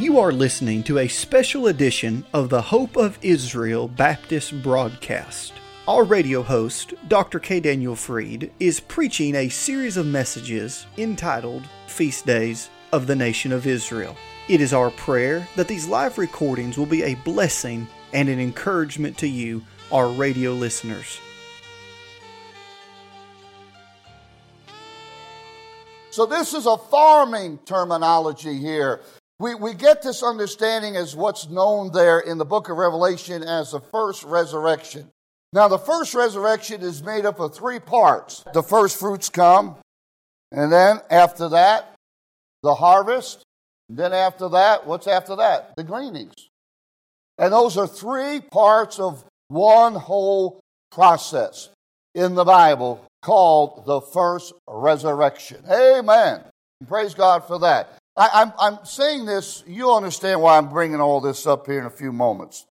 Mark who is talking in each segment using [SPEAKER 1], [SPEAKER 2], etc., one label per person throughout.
[SPEAKER 1] You are listening to a special edition of the Hope of Israel Baptist broadcast. Our radio host, Dr. K. Daniel Freed, is preaching a series of messages entitled Feast Days of the Nation of Israel. It is our prayer that these live recordings will be a blessing and an encouragement to you, our radio listeners.
[SPEAKER 2] So, this is a farming terminology here. We, we get this understanding as what's known there in the book of Revelation as the first resurrection. Now, the first resurrection is made up of three parts. The first fruits come, and then after that, the harvest. Then after that, what's after that? The gleanings. And those are three parts of one whole process in the Bible called the first resurrection. Amen. Praise God for that. I, am I'm, I'm saying this, you'll understand why I'm bringing all this up here in a few moments.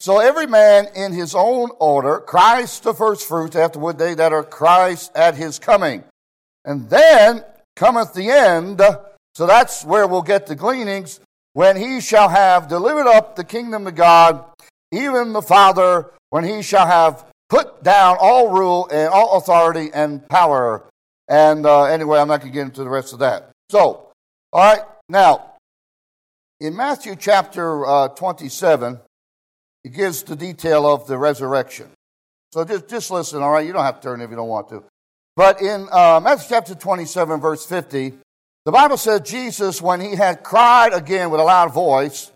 [SPEAKER 2] So every man in his own order, Christ the first fruits, afterward they that are Christ at his coming. And then cometh the end, so that's where we'll get the gleanings, when he shall have delivered up the kingdom of God, even the Father, when he shall have put down all rule and all authority and power. And uh, anyway, I'm not going to get into the rest of that. So, all right, now, in Matthew chapter uh, 27, it gives the detail of the resurrection. So just, just listen, all right? You don't have to turn if you don't want to. But in uh, Matthew chapter 27, verse 50, the Bible says Jesus, when he had cried again with a loud voice,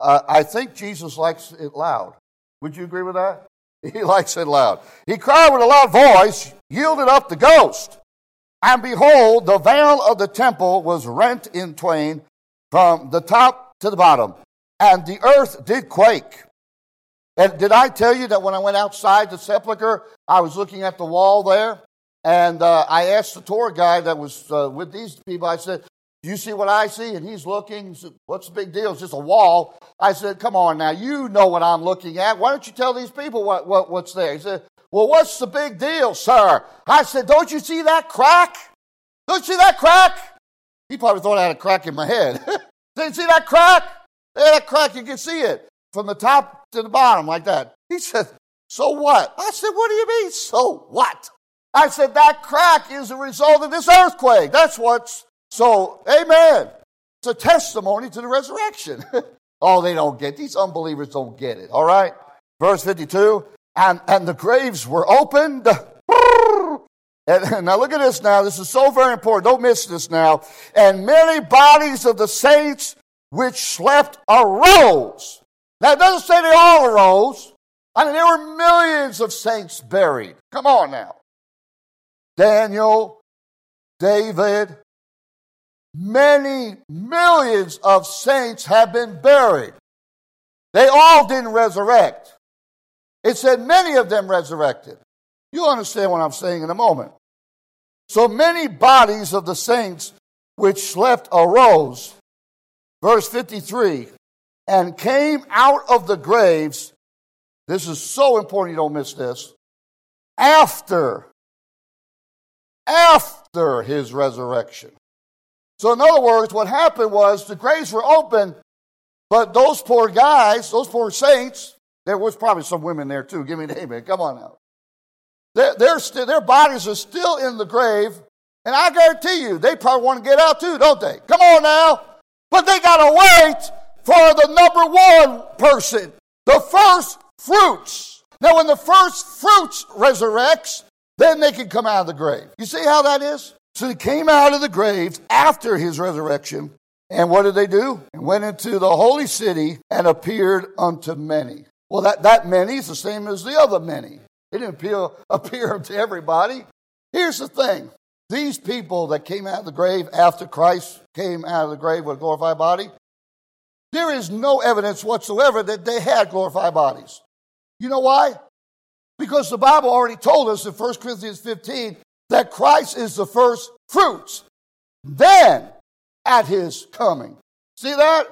[SPEAKER 2] uh, I think Jesus likes it loud. Would you agree with that? He likes it loud. He cried with a loud voice, yielded up the ghost. And behold, the veil of the temple was rent in twain from the top to the bottom, and the earth did quake. And did I tell you that when I went outside the sepulchre, I was looking at the wall there? And uh, I asked the tour guide that was uh, with these people, I said, Do you see what I see? And he's looking. He said, What's the big deal? It's just a wall. I said, Come on now, you know what I'm looking at. Why don't you tell these people what, what, what's there? He said, Well, what's the big deal, sir? I said, Don't you see that crack? Don't you see that crack? He probably thought I had a crack in my head. Did you see that crack? There, that crack, you can see it from the top to the bottom like that. He said, So what? I said, What do you mean, so what? I said, That crack is a result of this earthquake. That's what's so, amen. It's a testimony to the resurrection. oh, they don't get These unbelievers don't get it. All right? Verse 52 and, and the graves were opened. And, now look at this now. This is so very important. Don't miss this now. And many bodies of the saints which slept arose. Now, it doesn't say they all arose. I mean, there were millions of saints buried. Come on now. Daniel, David, many millions of saints have been buried. They all didn't resurrect. It said many of them resurrected. You'll understand what I'm saying in a moment. So many bodies of the saints which slept arose. Verse 53 and came out of the graves. This is so important you don't miss this. After, after his resurrection. So, in other words, what happened was the graves were open, but those poor guys, those poor saints, there was probably some women there too. Give me an amen. Come on now. They're, they're still, their bodies are still in the grave, and I guarantee you, they probably want to get out too, don't they? Come on now. But they got to wait for the number one person, the first fruits. Now, when the first fruits resurrects, then they can come out of the grave. You see how that is? So he came out of the graves after his resurrection. And what did they do? And went into the holy city and appeared unto many. Well, that, that many is the same as the other many. It didn't appear, appear to everybody. Here's the thing these people that came out of the grave after Christ came out of the grave with a glorified body, there is no evidence whatsoever that they had glorified bodies. You know why? Because the Bible already told us in 1 Corinthians 15 that Christ is the first fruits, then at his coming. See that?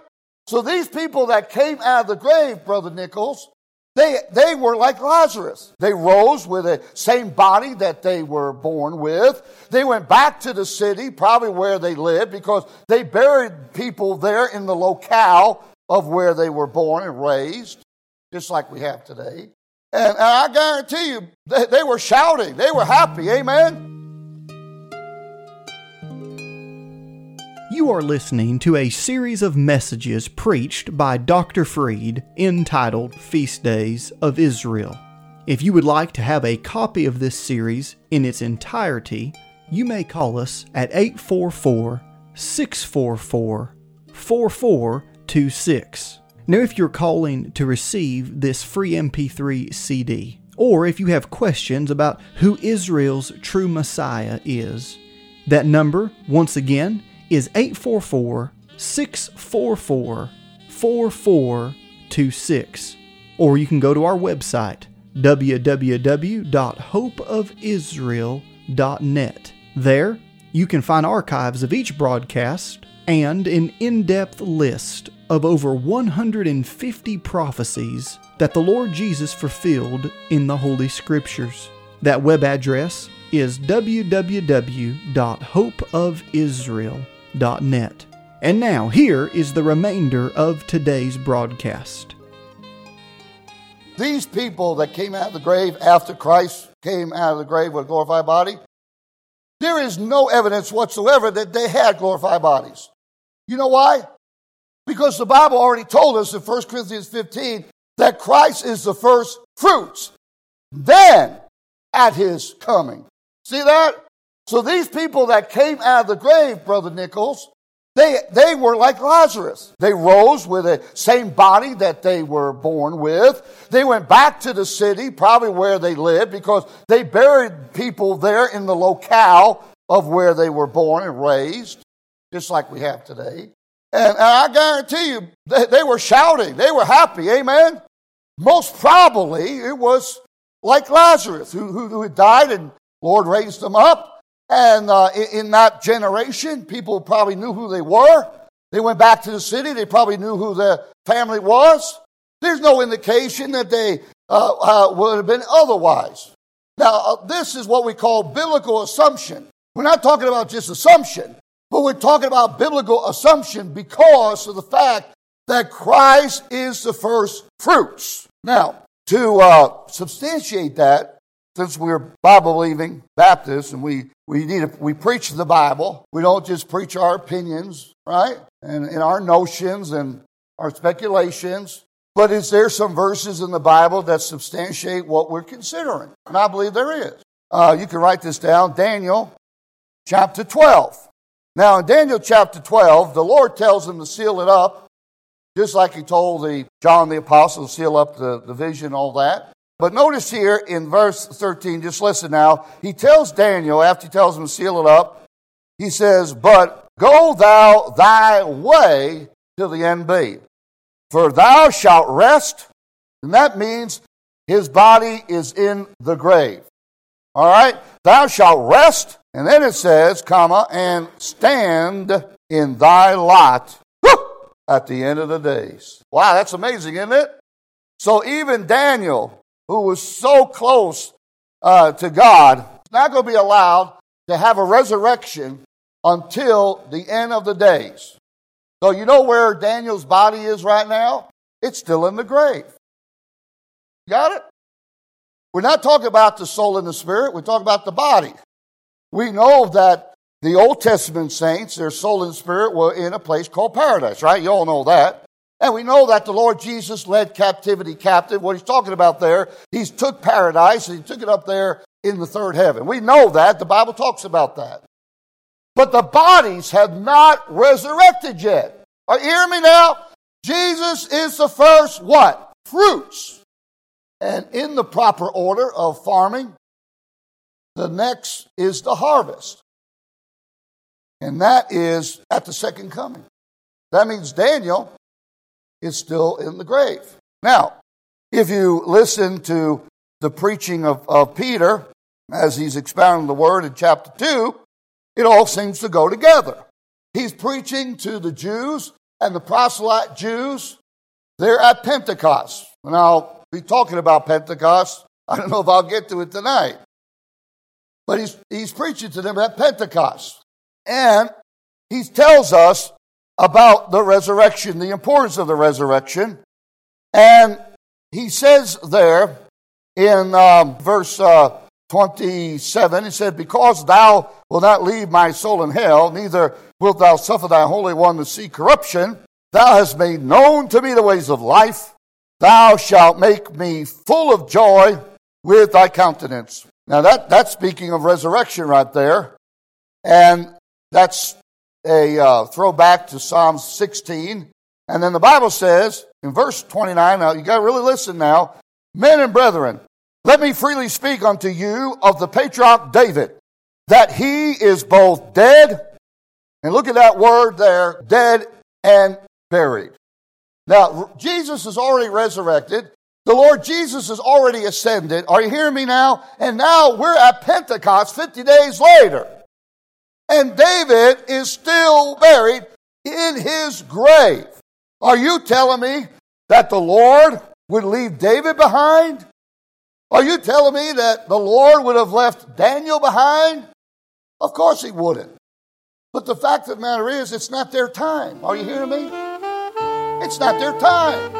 [SPEAKER 2] So these people that came out of the grave, Brother Nichols, They, they were like Lazarus. They rose with the same body that they were born with. They went back to the city, probably where they lived, because they buried people there in the locale of where they were born and raised, just like we have today. And, and I guarantee you, they, they were shouting. They were happy. Amen.
[SPEAKER 1] You are listening to a series of messages preached by Dr. Freed entitled Feast Days of Israel. If you would like to have a copy of this series in its entirety, you may call us at 844 644 4426. Now, if you're calling to receive this free MP3 CD, or if you have questions about who Israel's true Messiah is, that number, once again, is 844 644 4426. Or you can go to our website, www.hopeofisrael.net. There, you can find archives of each broadcast and an in depth list of over 150 prophecies that the Lord Jesus fulfilled in the Holy Scriptures. That web address is www.hopeofisrael.net net. And now, here is the remainder of today's broadcast.
[SPEAKER 2] These people that came out of the grave after Christ came out of the grave with a glorified body, there is no evidence whatsoever that they had glorified bodies. You know why? Because the Bible already told us in 1 Corinthians 15 that Christ is the first fruits, then at his coming. See that? So these people that came out of the grave, Brother Nichols, they, they were like Lazarus. They rose with the same body that they were born with. They went back to the city, probably where they lived, because they buried people there in the locale of where they were born and raised, just like we have today. And, and I guarantee you, they, they were shouting. They were happy. Amen? Most probably, it was like Lazarus, who, who, who died and Lord raised him up. And uh, in that generation, people probably knew who they were. They went back to the city. They probably knew who their family was. There's no indication that they uh, uh, would have been otherwise. Now, uh, this is what we call biblical assumption. We're not talking about just assumption, but we're talking about biblical assumption because of the fact that Christ is the first fruits. Now, to uh, substantiate that, since we're Bible believing Baptists and we, we need to, we preach the Bible, we don't just preach our opinions, right? And, and our notions and our speculations. But is there some verses in the Bible that substantiate what we're considering? And I believe there is. Uh, you can write this down Daniel chapter 12. Now, in Daniel chapter 12, the Lord tells him to seal it up, just like he told the John the Apostle to seal up the, the vision, all that. But notice here in verse 13, just listen now. He tells Daniel, after he tells him to seal it up, he says, But go thou thy way till the end be, for thou shalt rest. And that means his body is in the grave. All right? Thou shalt rest. And then it says, comma, and stand in thy lot at the end of the days. Wow, that's amazing, isn't it? So even Daniel, who was so close uh, to God, is not going to be allowed to have a resurrection until the end of the days. So, you know where Daniel's body is right now? It's still in the grave. Got it? We're not talking about the soul and the spirit, we're talking about the body. We know that the Old Testament saints, their soul and spirit, were in a place called paradise, right? You all know that. And we know that the Lord Jesus led captivity captive. What he's talking about there, he took paradise and he took it up there in the third heaven. We know that. The Bible talks about that. But the bodies have not resurrected yet. Are you hearing me now? Jesus is the first what? Fruits. And in the proper order of farming, the next is the harvest. And that is at the second coming. That means Daniel is still in the grave. Now, if you listen to the preaching of, of Peter as he's expounding the word in chapter 2, it all seems to go together. He's preaching to the Jews and the proselyte Jews. They're at Pentecost. And I'll be talking about Pentecost. I don't know if I'll get to it tonight. But he's, he's preaching to them at Pentecost. And he tells us about the resurrection, the importance of the resurrection. And he says there in um, verse uh, 27, he said, Because thou wilt not leave my soul in hell, neither wilt thou suffer thy Holy One to see corruption, thou hast made known to me the ways of life. Thou shalt make me full of joy with thy countenance. Now, that, that's speaking of resurrection right there. And that's a uh, throwback to Psalm 16. And then the Bible says in verse 29, now you got to really listen now. Men and brethren, let me freely speak unto you of the patriarch David, that he is both dead, and look at that word there, dead and buried. Now, Jesus is already resurrected. The Lord Jesus has already ascended. Are you hearing me now? And now we're at Pentecost 50 days later. And David is still buried in his grave. Are you telling me that the Lord would leave David behind? Are you telling me that the Lord would have left Daniel behind? Of course he wouldn't. But the fact of the matter is, it's not their time. Are you hearing me? It's not their time.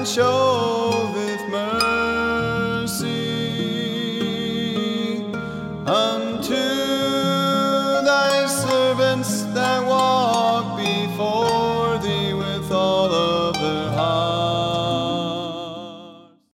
[SPEAKER 3] And